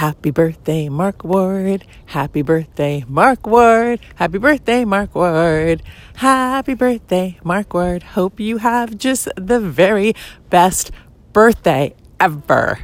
Happy birthday, Mark Ward. Happy birthday, Mark Ward. Happy birthday, Mark Ward. Happy birthday, Mark Ward. Hope you have just the very best birthday ever.